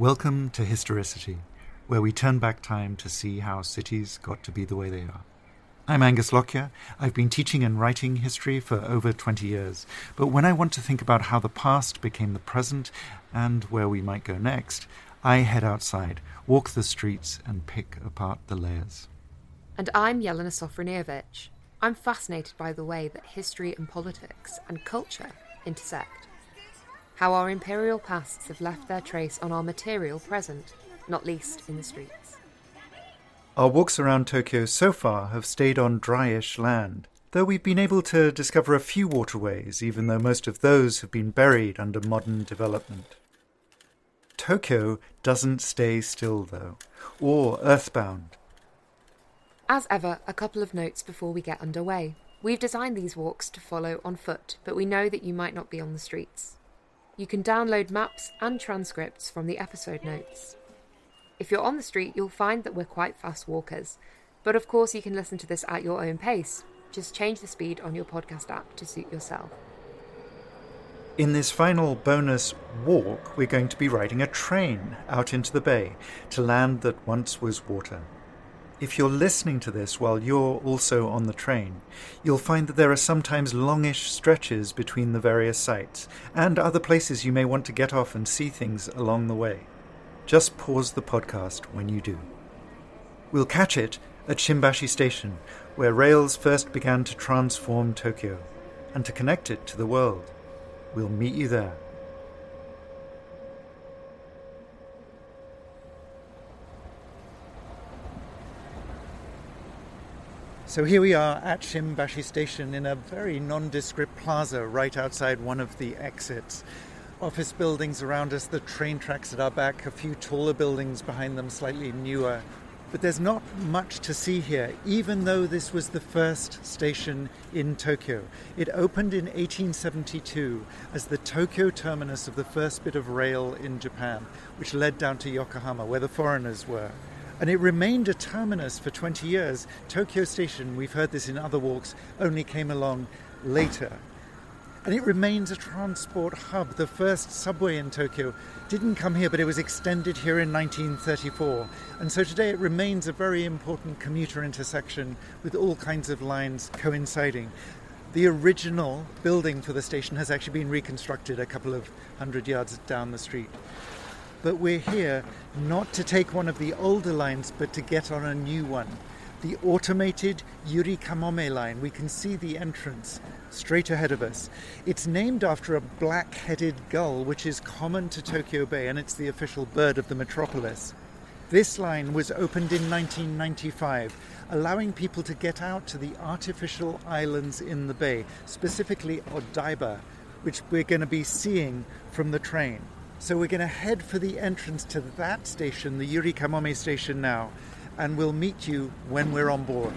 Welcome to Historicity, where we turn back time to see how cities got to be the way they are. I'm Angus Lockyer. I've been teaching and writing history for over 20 years, but when I want to think about how the past became the present and where we might go next, I head outside, walk the streets, and pick apart the layers. And I'm Yelena Sofronievich. I'm fascinated by the way that history and politics and culture intersect. How our imperial pasts have left their trace on our material present, not least in the streets. Our walks around Tokyo so far have stayed on dryish land, though we've been able to discover a few waterways, even though most of those have been buried under modern development. Tokyo doesn't stay still, though, or earthbound. As ever, a couple of notes before we get underway. We've designed these walks to follow on foot, but we know that you might not be on the streets. You can download maps and transcripts from the episode notes. If you're on the street, you'll find that we're quite fast walkers, but of course, you can listen to this at your own pace. Just change the speed on your podcast app to suit yourself. In this final bonus walk, we're going to be riding a train out into the bay to land that once was water. If you're listening to this while you're also on the train, you'll find that there are sometimes longish stretches between the various sites, and other places you may want to get off and see things along the way. Just pause the podcast when you do. We'll catch it at Shimbashi Station, where rails first began to transform Tokyo and to connect it to the world. We'll meet you there. So here we are at Shimbashi Station in a very nondescript plaza right outside one of the exits. Office buildings around us, the train tracks at our back, a few taller buildings behind them, slightly newer. But there's not much to see here, even though this was the first station in Tokyo. It opened in 1872 as the Tokyo terminus of the first bit of rail in Japan, which led down to Yokohama, where the foreigners were. And it remained a terminus for 20 years. Tokyo Station, we've heard this in other walks, only came along later. And it remains a transport hub. The first subway in Tokyo didn't come here, but it was extended here in 1934. And so today it remains a very important commuter intersection with all kinds of lines coinciding. The original building for the station has actually been reconstructed a couple of hundred yards down the street but we're here not to take one of the older lines, but to get on a new one. The automated Yuri Kamome line. We can see the entrance straight ahead of us. It's named after a black headed gull, which is common to Tokyo Bay, and it's the official bird of the metropolis. This line was opened in 1995, allowing people to get out to the artificial islands in the bay, specifically Odaiba, which we're going to be seeing from the train. So we're going to head for the entrance to that station, the Yuri Kamome station now, and we'll meet you when we're on board.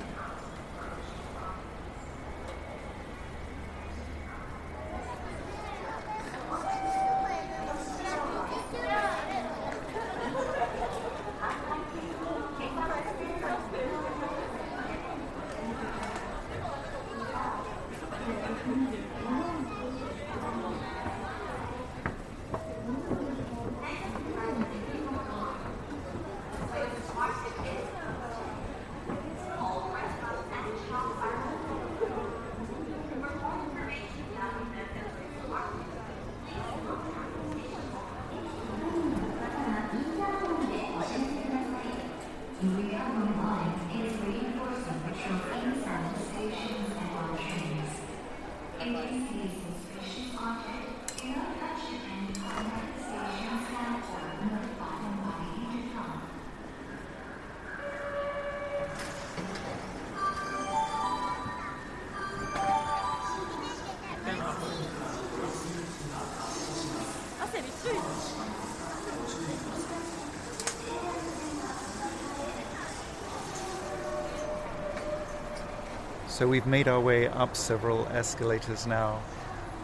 So we've made our way up several escalators now,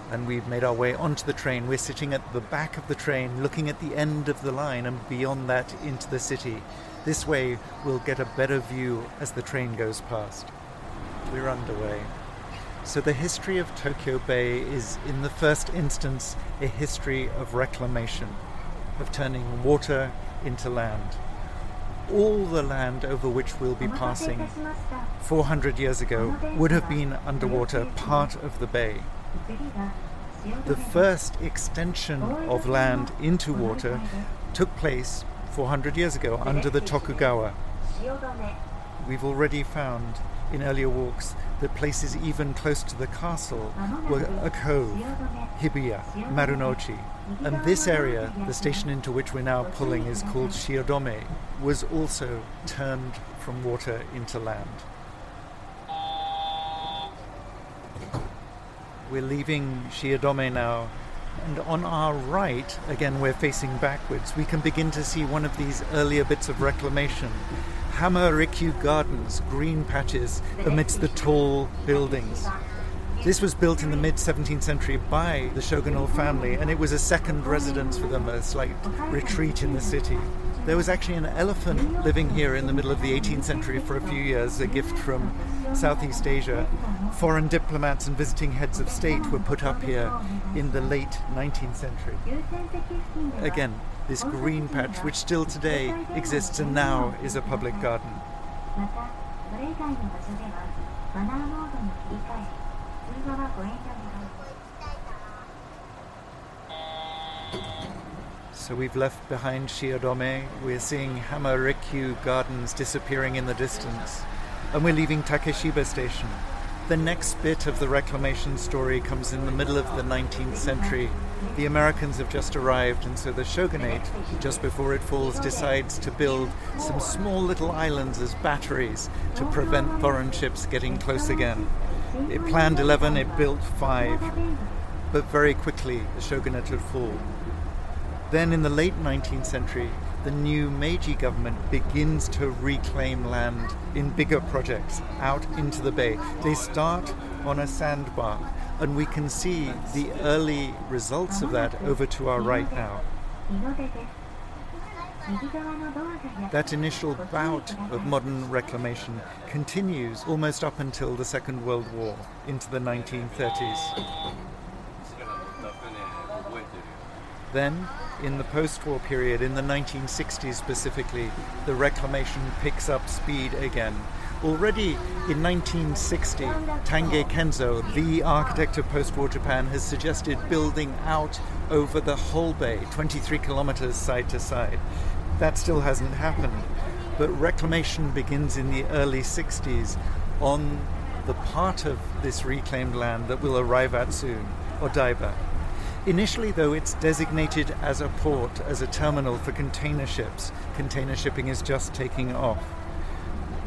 and we've made our way onto the train. We're sitting at the back of the train, looking at the end of the line and beyond that into the city. This way, we'll get a better view as the train goes past. We're underway. So, the history of Tokyo Bay is, in the first instance, a history of reclamation. of turning water into land. All the land over which we'll be passing 400 years ago would have been underwater, part of the bay. The first extension of land into water took place 400 years ago under the Tokugawa. We've already found in earlier walks that places even close to the castle were a cove, Hibiya, Marunouchi. And this area, the station into which we're now pulling, is called Shiodome, was also turned from water into land. We're leaving Shiodome now, and on our right, again we're facing backwards, we can begin to see one of these earlier bits of reclamation. Hama Rikyu Gardens, green patches amidst the tall buildings. This was built in the mid 17th century by the shogunal family, and it was a second residence for them, a slight retreat in the city. There was actually an elephant living here in the middle of the 18th century for a few years, a gift from Southeast Asia. Foreign diplomats and visiting heads of state were put up here in the late 19th century. Again, this green patch, which still today exists and now is a public garden. So we've left behind Shiodome. We're seeing Hama-Rikyu Gardens disappearing in the distance. And we're leaving Takeshiba Station. The next bit of the reclamation story comes in the middle of the 19th century. The Americans have just arrived, and so the shogunate, just before it falls, decides to build some small little islands as batteries to prevent foreign ships getting close again. It planned 11, it built 5, but very quickly the shogunate would fall. Then, in the late 19th century, the new Meiji government begins to reclaim land in bigger projects out into the bay. They start on a sandbar, and we can see the early results of that over to our right now. That initial bout of modern reclamation continues almost up until the Second World War into the 1930s. Then, in the post war period, in the 1960s specifically, the reclamation picks up speed again. Already in 1960, Tange Kenzo, the architect of post war Japan, has suggested building out over the whole bay, 23 kilometers side to side. That still hasn't happened, but reclamation begins in the early 60s on the part of this reclaimed land that will arrive at soon, Odaiba. Initially, though, it's designated as a port, as a terminal for container ships. Container shipping is just taking off.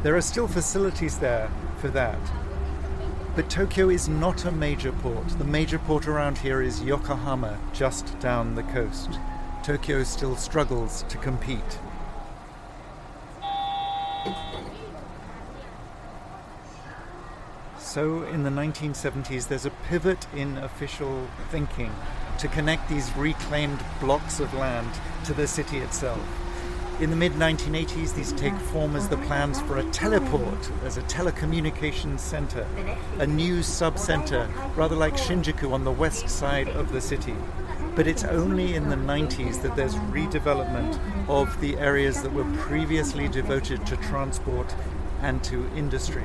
There are still facilities there for that. But Tokyo is not a major port. The major port around here is Yokohama, just down the coast. Tokyo still struggles to compete. So, in the 1970s, there's a pivot in official thinking to connect these reclaimed blocks of land to the city itself. In the mid 1980s, these take form as the plans for a teleport, as a telecommunications center, a new sub center, rather like Shinjuku on the west side of the city. But it's only in the 90s that there's redevelopment of the areas that were previously devoted to transport and to industry.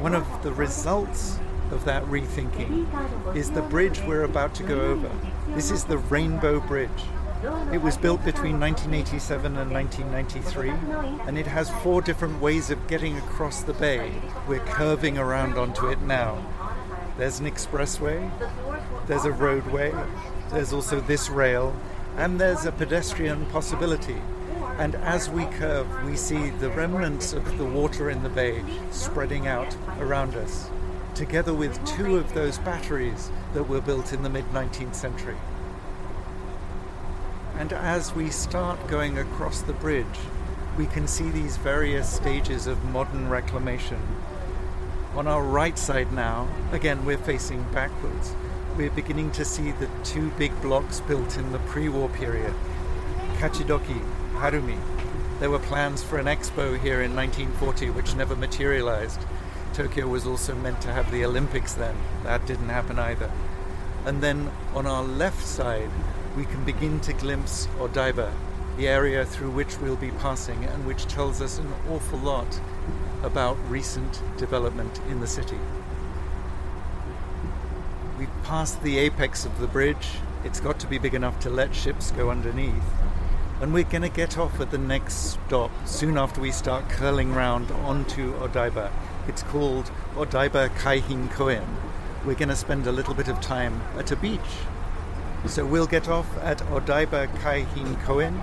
One of the results of that rethinking is the bridge we're about to go over. This is the Rainbow Bridge. It was built between 1987 and 1993, and it has four different ways of getting across the bay. We're curving around onto it now. There's an expressway, there's a roadway, there's also this rail, and there's a pedestrian possibility. And as we curve, we see the remnants of the water in the bay spreading out around us, together with two of those batteries that were built in the mid 19th century. And as we start going across the bridge, we can see these various stages of modern reclamation. On our right side now, again, we're facing backwards. We're beginning to see the two big blocks built in the pre war period Kachidoki Harumi. There were plans for an expo here in 1940 which never materialized. Tokyo was also meant to have the Olympics then. That didn't happen either. And then on our left side, we can begin to glimpse Odaiba, the area through which we'll be passing and which tells us an awful lot about recent development in the city. We've passed the apex of the bridge. It's got to be big enough to let ships go underneath. And we're going to get off at the next stop soon after we start curling round onto Odaiba. It's called Odaiba Kaihin Koen. We're going to spend a little bit of time at a beach. So we'll get off at Odaiba Kaihin Koen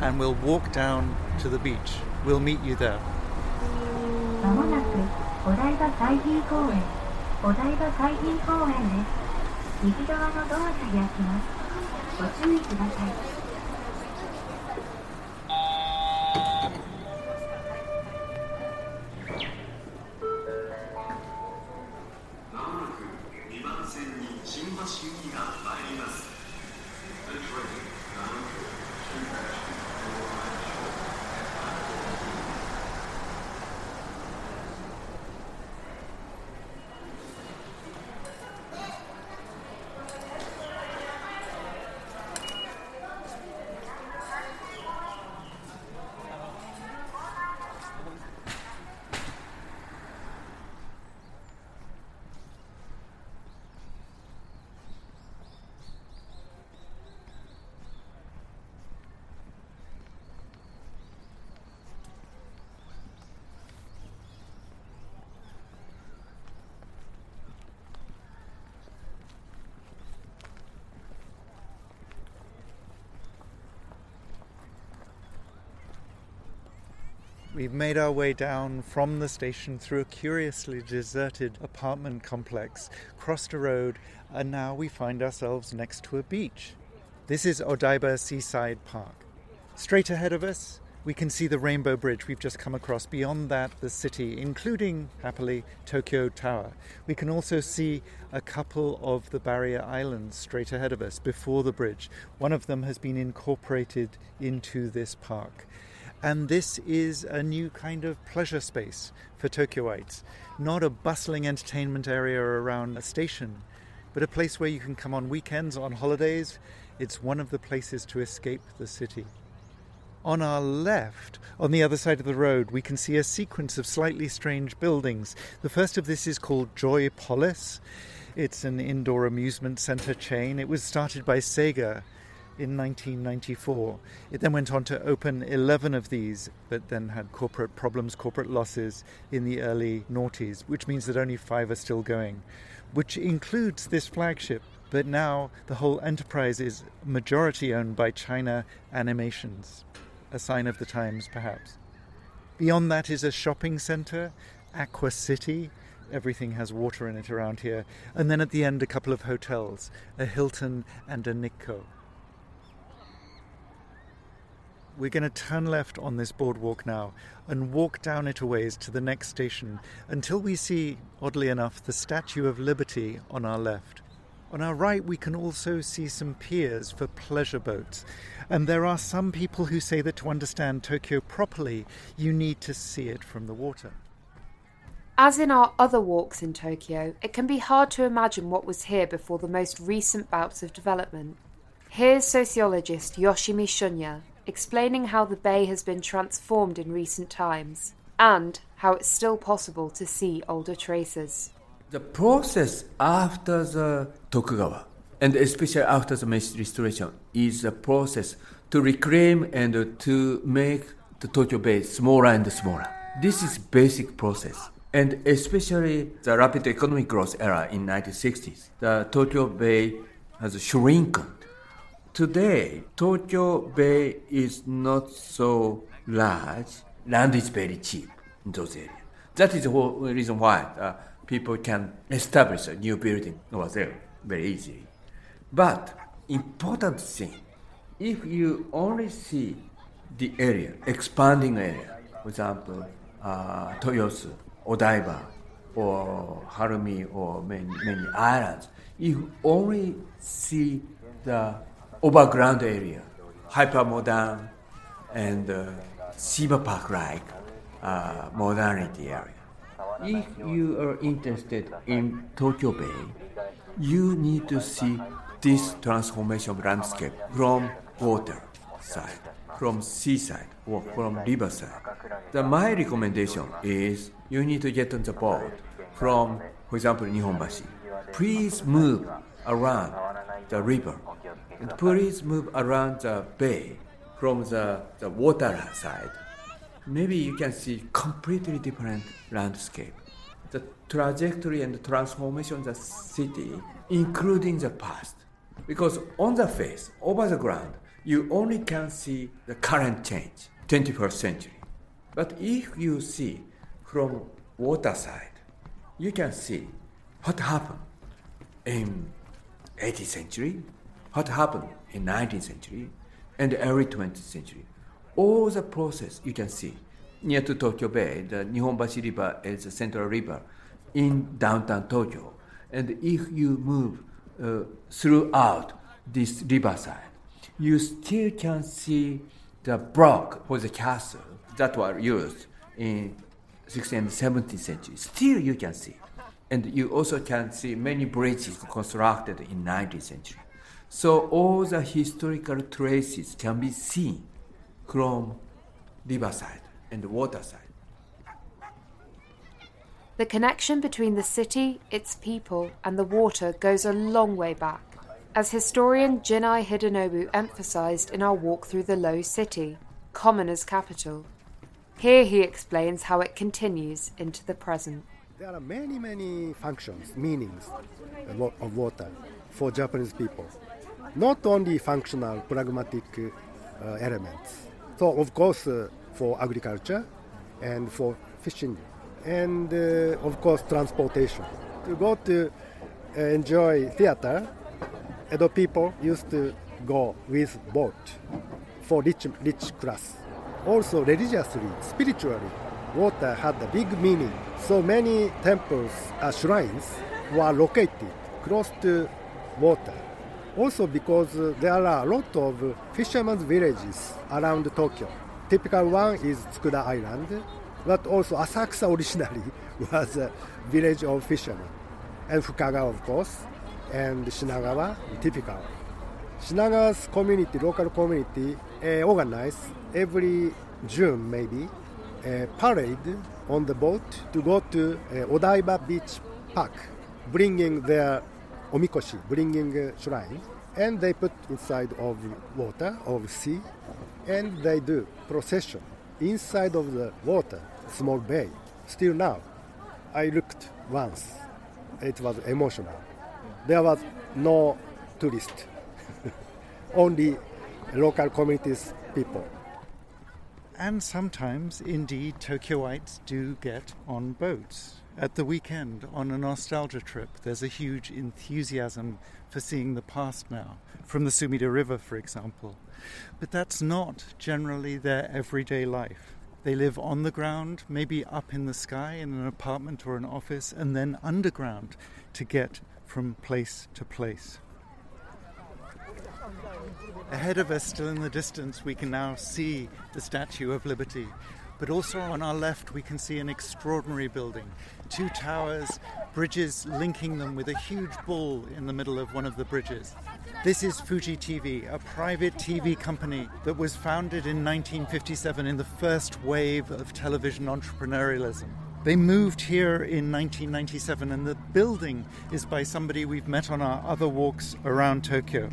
and we'll walk down to the beach. We'll meet you there. ま We've made our way down from the station through a curiously deserted apartment complex, crossed a road, and now we find ourselves next to a beach. This is Odaiba Seaside Park. Straight ahead of us, we can see the Rainbow Bridge we've just come across. Beyond that, the city, including, happily, Tokyo Tower. We can also see a couple of the barrier islands straight ahead of us before the bridge. One of them has been incorporated into this park. And this is a new kind of pleasure space for Tokyoites. Not a bustling entertainment area around a station, but a place where you can come on weekends, on holidays. It's one of the places to escape the city. On our left, on the other side of the road, we can see a sequence of slightly strange buildings. The first of this is called Joypolis. It's an indoor amusement center chain. It was started by Sega in 1994. It then went on to open 11 of these, but then had corporate problems, corporate losses in the early noughties, which means that only five are still going, which includes this flagship. But now the whole enterprise is majority owned by China Animations, a sign of the times, perhaps. Beyond that is a shopping center, Aqua City, everything has water in it around here. And then at the end, a couple of hotels, a Hilton and a Nikko. We're going to turn left on this boardwalk now and walk down it a ways to the next station until we see, oddly enough, the Statue of Liberty on our left. On our right, we can also see some piers for pleasure boats. And there are some people who say that to understand Tokyo properly, you need to see it from the water. As in our other walks in Tokyo, it can be hard to imagine what was here before the most recent bouts of development. Here's sociologist Yoshimi Shunya explaining how the bay has been transformed in recent times and how it's still possible to see older traces. The process after the Tokugawa, and especially after the Meiji restoration, is a process to reclaim and to make the Tokyo Bay smaller and smaller. This is basic process. And especially the rapid economic growth era in 1960s, the Tokyo Bay has shrunken Today, Tokyo Bay is not so large. Land is very cheap in those areas. That is the whole reason why uh, people can establish a new building over there very easily. But important thing, if you only see the area, expanding area, for example, uh, Toyosu, Odaiba, or Harumi, or many, many islands, you only see the overground area, hyper modern and uh, Shiba Park like uh, modernity area. If you are interested in Tokyo Bay, you need to see this transformation landscape from water side, from seaside or from riverside. The, my recommendation is you need to get on the boat from, for example, Nihonbashi. Please move around the river and please move around the bay from the, the water side. Maybe you can see completely different landscape. The trajectory and the transformation of the city, including the past. Because on the face, over the ground, you only can see the current change, 21st century. But if you see from water side, you can see what happened in 18th century, what happened in 19th century, and early 20th century. All the process you can see near to Tokyo Bay, the Nihonbashi River is the central river in downtown Tokyo. And if you move uh, throughout this riverside, you still can see the block for the castle that were used in 16th and 17th century. Still you can see. And you also can see many bridges constructed in 19th century. So all the historical traces can be seen from riverside and waterside. The connection between the city, its people, and the water goes a long way back, as historian Jinnai Hidenobu emphasized in our walk through the Low City, Commoner's capital. Here he explains how it continues into the present. There are many, many functions, meanings of water for Japanese people. Not only functional, pragmatic uh, elements. So, of course, uh, for agriculture and for fishing, and uh, of course, transportation. To go to uh, enjoy theater, Edo people used to go with boat for rich, rich class. Also, religiously, spiritually, water had a big meaning. So many temples, uh, shrines were located close to water. Also because uh, there are a lot of uh, fishermen's villages around Tokyo. Typical one is Tsukuda Island, but also Asakusa originally was a village of fishermen. And Fukagawa, of course, and Shinagawa, typical. Shinagawa's community, local community, uh, organize every June maybe a parade on the boat to go to uh, Odaiba Beach Park, bringing their omikoshi, bringing shrine, and they put inside of water, of sea, and they do procession inside of the water, small bay. Still now, I looked once. It was emotional. There was no tourist, only local communities people. And sometimes, indeed, Tokyoites do get on boats. At the weekend, on a nostalgia trip, there's a huge enthusiasm for seeing the past now, from the Sumida River, for example. But that's not generally their everyday life. They live on the ground, maybe up in the sky in an apartment or an office, and then underground to get from place to place. Ahead of us, still in the distance, we can now see the Statue of Liberty. But also on our left, we can see an extraordinary building. Two towers, bridges linking them with a huge bull in the middle of one of the bridges. This is Fuji TV, a private TV company that was founded in 1957 in the first wave of television entrepreneurialism. They moved here in 1997, and the building is by somebody we've met on our other walks around Tokyo.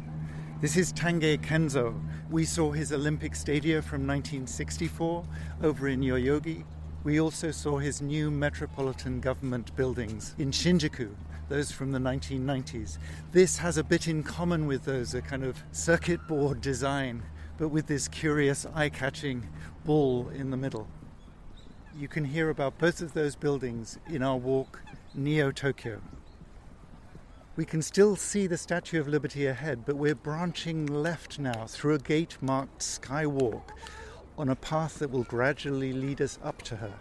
This is Tange Kenzo. We saw his Olympic stadia from 1964 over in Yoyogi. We also saw his new metropolitan government buildings in Shinjuku, those from the 1990s. This has a bit in common with those, a kind of circuit board design, but with this curious eye catching bull in the middle. You can hear about both of those buildings in our walk Neo Tokyo. We can still see the Statue of Liberty ahead, but we're branching left now through a gate marked Skywalk on a path that will gradually lead us up to her.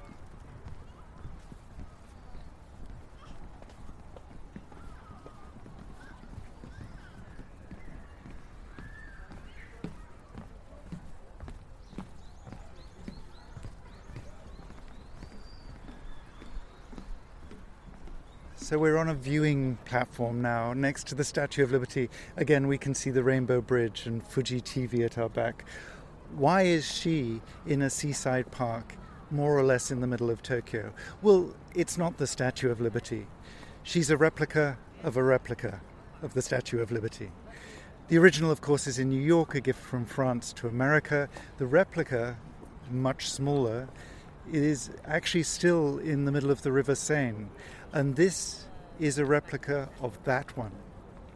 So we're on a viewing platform now next to the Statue of Liberty. Again, we can see the Rainbow Bridge and Fuji TV at our back. Why is she in a seaside park, more or less in the middle of Tokyo? Well, it's not the Statue of Liberty. She's a replica of a replica of the Statue of Liberty. The original, of course, is in New York, a gift from France to America. The replica, much smaller, is actually still in the middle of the River Seine. And this is a replica of that one.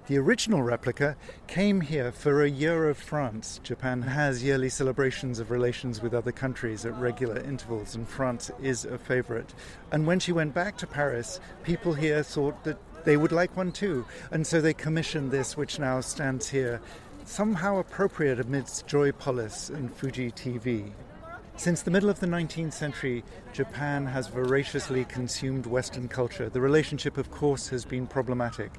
The original replica came here for a year of France. Japan has yearly celebrations of relations with other countries at regular intervals, and France is a favorite. And when she went back to Paris, people here thought that they would like one too. And so they commissioned this, which now stands here, somehow appropriate amidst Joypolis and Fuji TV. Since the middle of the 19th century, Japan has voraciously consumed Western culture. The relationship, of course, has been problematic.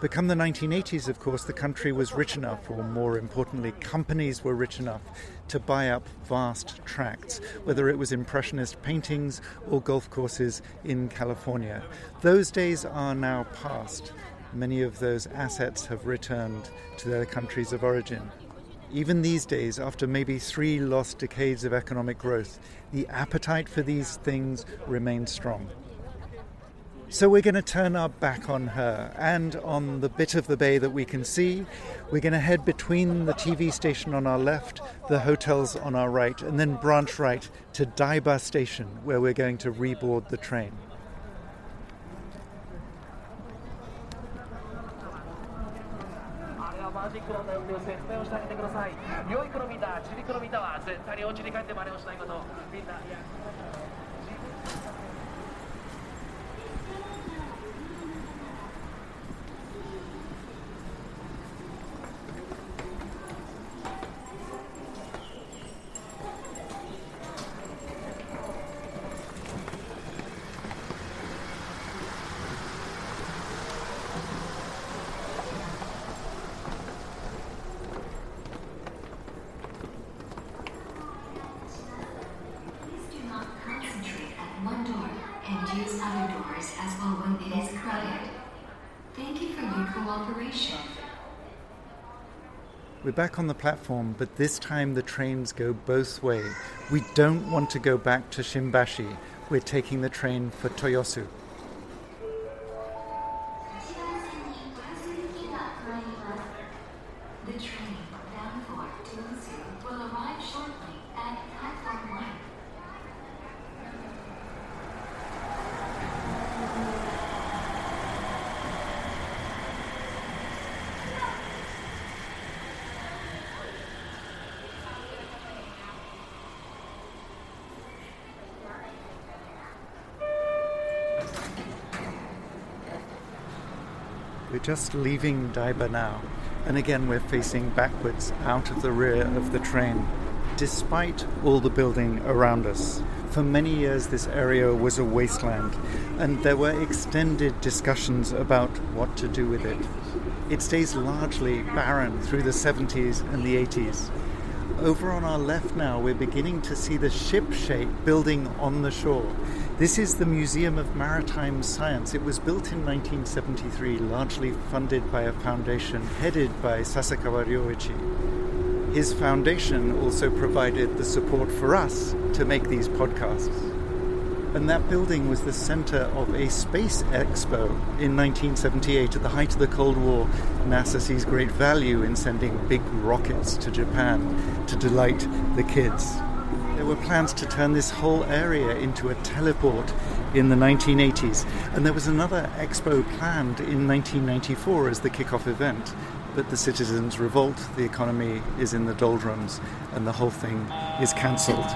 But come the 1980s, of course, the country was rich enough, or more importantly, companies were rich enough to buy up vast tracts, whether it was Impressionist paintings or golf courses in California. Those days are now past. Many of those assets have returned to their countries of origin. Even these days, after maybe three lost decades of economic growth, the appetite for these things remains strong. So we're going to turn our back on her and on the bit of the bay that we can see. We're going to head between the TV station on our left, the hotels on our right, and then branch right to Daiba Station, where we're going to reboard the train. マジックのタイムで説明をしてあげてください。良い子のみんなちびくのみんなは絶対にお家に帰って真似をしないこと。みんな back on the platform, but this time the trains go both ways. We don't want to go back to Shimbashi. We're taking the train for Toyosu. We're just leaving Daiba now, and again we're facing backwards out of the rear of the train, despite all the building around us. For many years, this area was a wasteland, and there were extended discussions about what to do with it. It stays largely barren through the 70s and the 80s. Over on our left now, we're beginning to see the ship shape building on the shore. This is the Museum of Maritime Science. It was built in 1973, largely funded by a foundation headed by Sasakawa Ryoichi. His foundation also provided the support for us to make these podcasts. And that building was the center of a space expo in 1978 at the height of the Cold War. NASA sees great value in sending big rockets to Japan to delight the kids. Were plans to turn this whole area into a teleport in the 1980s, and there was another expo planned in 1994 as the kickoff event. But the citizens revolt, the economy is in the doldrums, and the whole thing is cancelled.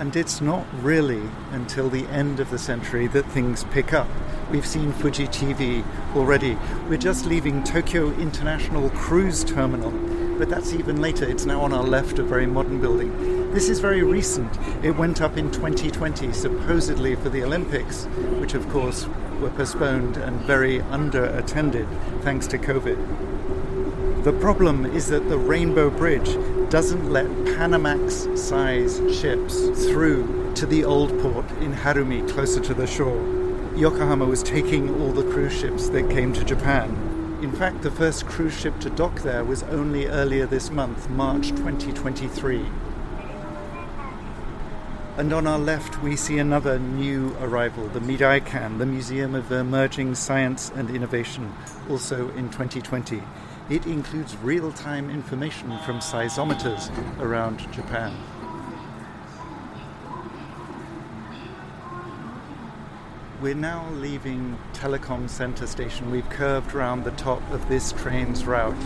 And it's not really until the end of the century that things pick up. We've seen Fuji TV already. We're just leaving Tokyo International Cruise Terminal but that's even later. It's now on our left, a very modern building. This is very recent. It went up in 2020, supposedly for the Olympics, which of course were postponed and very under attended thanks to COVID. The problem is that the Rainbow Bridge doesn't let Panamax size ships through to the old port in Harumi, closer to the shore. Yokohama was taking all the cruise ships that came to Japan. In fact, the first cruise ship to dock there was only earlier this month, March 2023. And on our left, we see another new arrival, the Miraikan, the Museum of Emerging Science and Innovation, also in 2020. It includes real time information from seismometers around Japan. We're now leaving Telecom Center Station. We've curved round the top of this train's route.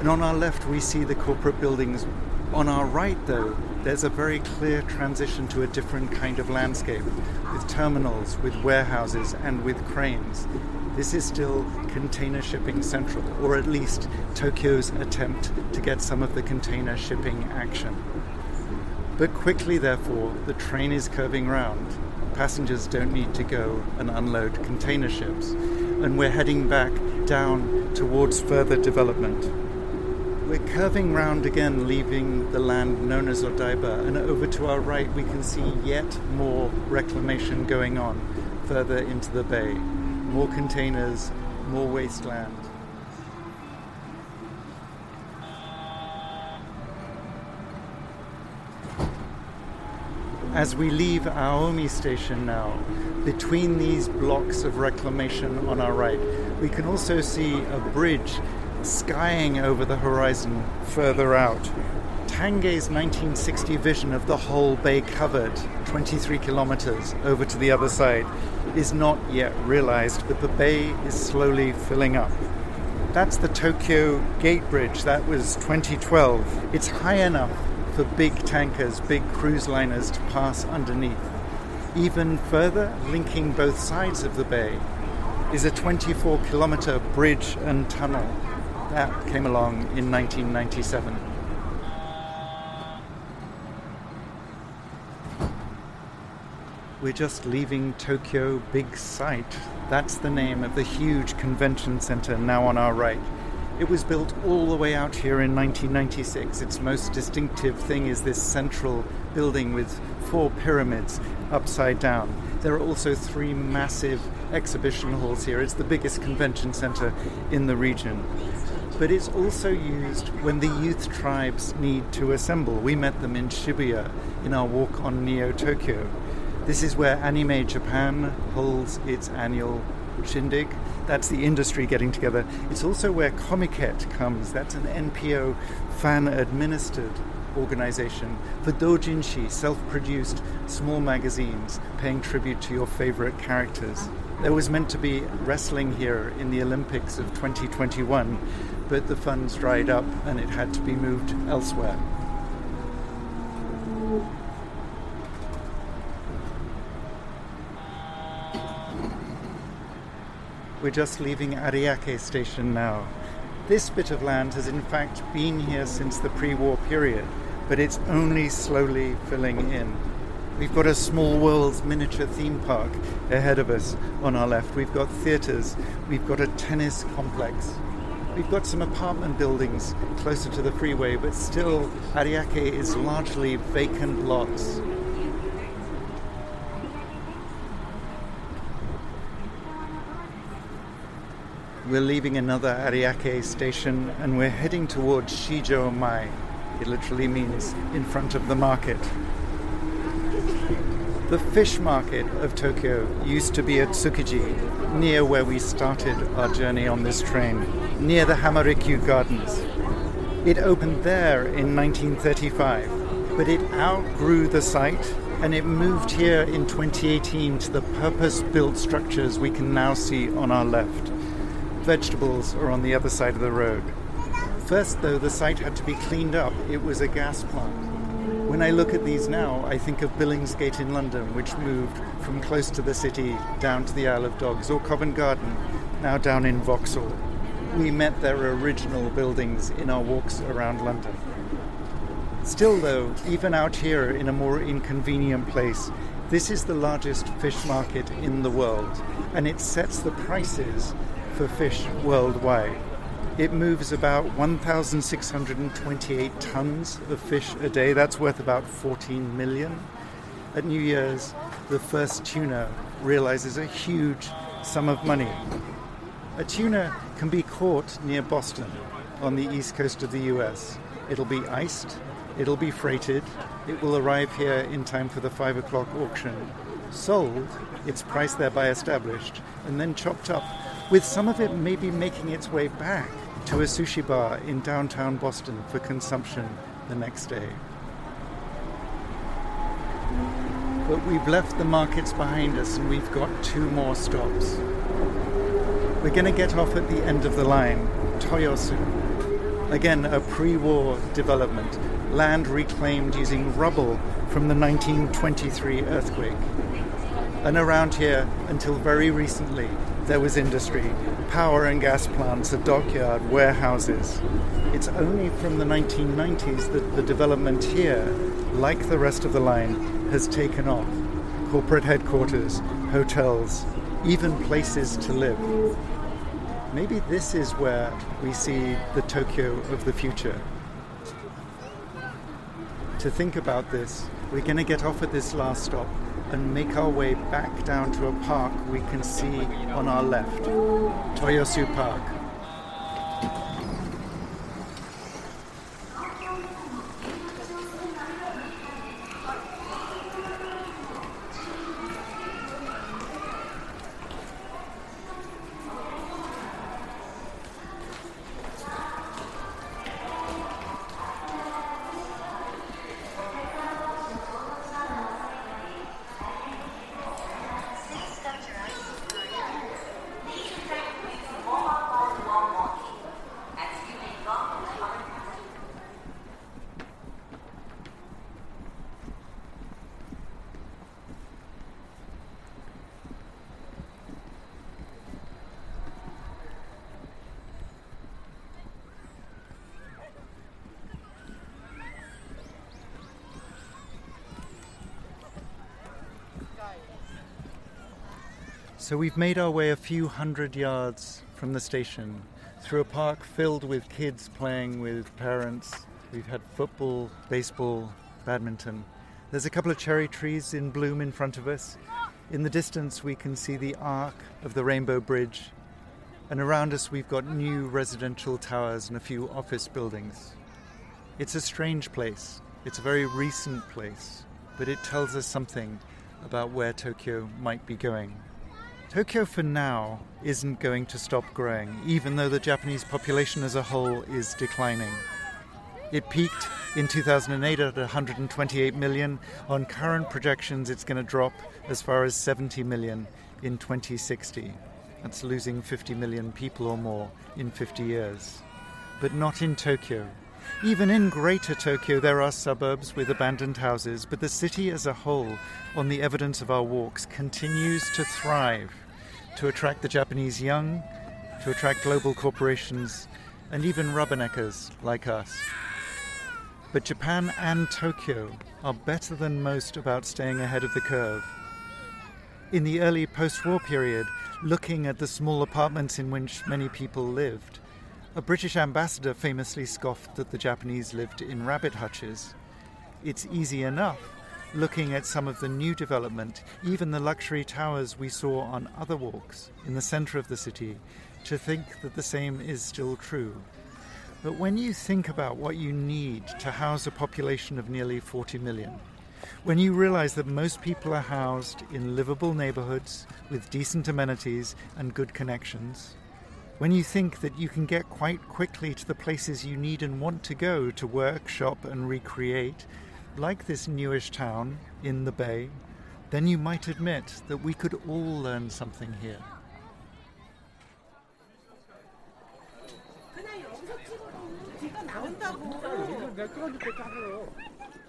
And on our left, we see the corporate buildings. On our right, though, there's a very clear transition to a different kind of landscape with terminals, with warehouses, and with cranes. This is still container shipping central, or at least Tokyo's attempt to get some of the container shipping action. But quickly, therefore, the train is curving round passengers don't need to go and unload container ships. And we're heading back down towards further development. We're curving round again, leaving the land known as Odaiba, and over to our right we can see yet more reclamation going on further into the bay. More containers, more wasteland. As we leave Aomi station now, between these blocks of reclamation on our right, we can also see a bridge skying over the horizon further out. Tange's 1960 vision of the whole bay covered, 23 kilometers over to the other side, is not yet realized, but the bay is slowly filling up. That's the Tokyo Gate Bridge. That was 2012. It's high enough for big tankers, big cruise liners to pass underneath. Even further, linking both sides of the bay, is a 24 kilometer bridge and tunnel. That came along in 1997. We're just leaving Tokyo Big Sight. That's the name of the huge convention center now on our right. It was built all the way out here in 1996. Its most distinctive thing is this central building with four pyramids upside down. There are also three massive exhibition halls here. It's the biggest convention center in the region. But it's also used when the youth tribes need to assemble. We met them in Shibuya in our walk on Neo Tokyo. This is where Anime Japan holds its annual shindig. That's the industry getting together. It's also where Comiket comes. That's an NPO fan administered organization for doujinshi, self produced small magazines paying tribute to your favorite characters. There was meant to be wrestling here in the Olympics of 2021, but the funds dried up and it had to be moved elsewhere. We're just leaving Ariake station now. This bit of land has in fact been here since the pre war period, but it's only slowly filling in. We've got a Small Worlds miniature theme park ahead of us on our left. We've got theatres, we've got a tennis complex. We've got some apartment buildings closer to the freeway, but still, Ariake is largely vacant lots. We're leaving another Ariake station and we're heading towards Shijo Mae. It literally means in front of the market. The fish market of Tokyo used to be at Tsukiji, near where we started our journey on this train, near the Hamarikyu Gardens. It opened there in 1935, but it outgrew the site and it moved here in 2018 to the purpose built structures we can now see on our left vegetables are on the other side of the road. First, though, the site had to be cleaned up. It was a gas plant. When I look at these now, I think of Billingsgate in London, which moved from close to the city down to the Isle of Dogs, or Covent Garden, now down in Vauxhall. We met their original buildings in our walks around London. Still, though, even out here in a more inconvenient place, this is the largest fish market in the world, and it sets the prices for fish worldwide. It moves about 1,628 tons of fish a day. That's worth about 14 million. At New Year's, the first tuna realizes a huge sum of money. A tuna can be caught near Boston on the east coast of the US. It'll be iced, it'll be freighted, it will arrive here in time for the 5 o'clock auction. Sold, its price thereby established, and then chopped up, with some of it maybe making its way back to a sushi bar in downtown Boston for consumption the next day. But we've left the markets behind us and we've got two more stops. We're going to get off at the end of the line, Toyosu. Again, a pre war development, land reclaimed using rubble from the 1923 earthquake. And around here, until very recently, there was industry power and gas plants, a dockyard, warehouses. It's only from the 1990s that the development here, like the rest of the line, has taken off. Corporate headquarters, hotels, even places to live. Maybe this is where we see the Tokyo of the future. To think about this, we're going to get off at this last stop and make our way back down to a park we can see on our left, Toyosu Park. So we've made our way a few hundred yards from the station through a park filled with kids playing with parents. We've had football, baseball, badminton. There's a couple of cherry trees in bloom in front of us. In the distance, we can see the arc of the Rainbow Bridge. And around us, we've got new residential towers and a few office buildings. It's a strange place. It's a very recent place, but it tells us something about where Tokyo might be going. Tokyo for now isn't going to stop growing, even though the Japanese population as a whole is declining. It peaked in 2008 at 128 million. On current projections, it's going to drop as far as 70 million in 2060. That's losing 50 million people or more in 50 years. But not in Tokyo. Even in Greater Tokyo, there are suburbs with abandoned houses, but the city as a whole, on the evidence of our walks, continues to thrive to attract the Japanese young, to attract global corporations, and even rubberneckers like us. But Japan and Tokyo are better than most about staying ahead of the curve. In the early post war period, looking at the small apartments in which many people lived, a British ambassador famously scoffed that the Japanese lived in rabbit hutches. It's easy enough, looking at some of the new development, even the luxury towers we saw on other walks in the centre of the city, to think that the same is still true. But when you think about what you need to house a population of nearly 40 million, when you realize that most people are housed in livable neighborhoods with decent amenities and good connections, when you think that you can get quite quickly to the places you need and want to go to workshop and recreate, like this newish town in the bay, then you might admit that we could all learn something here.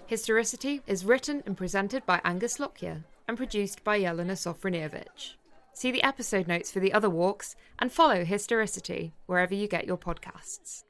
Historicity is written and presented by Angus Lockyer and produced by Yelena Sofronievich. See the episode notes for the other walks and follow Historicity wherever you get your podcasts.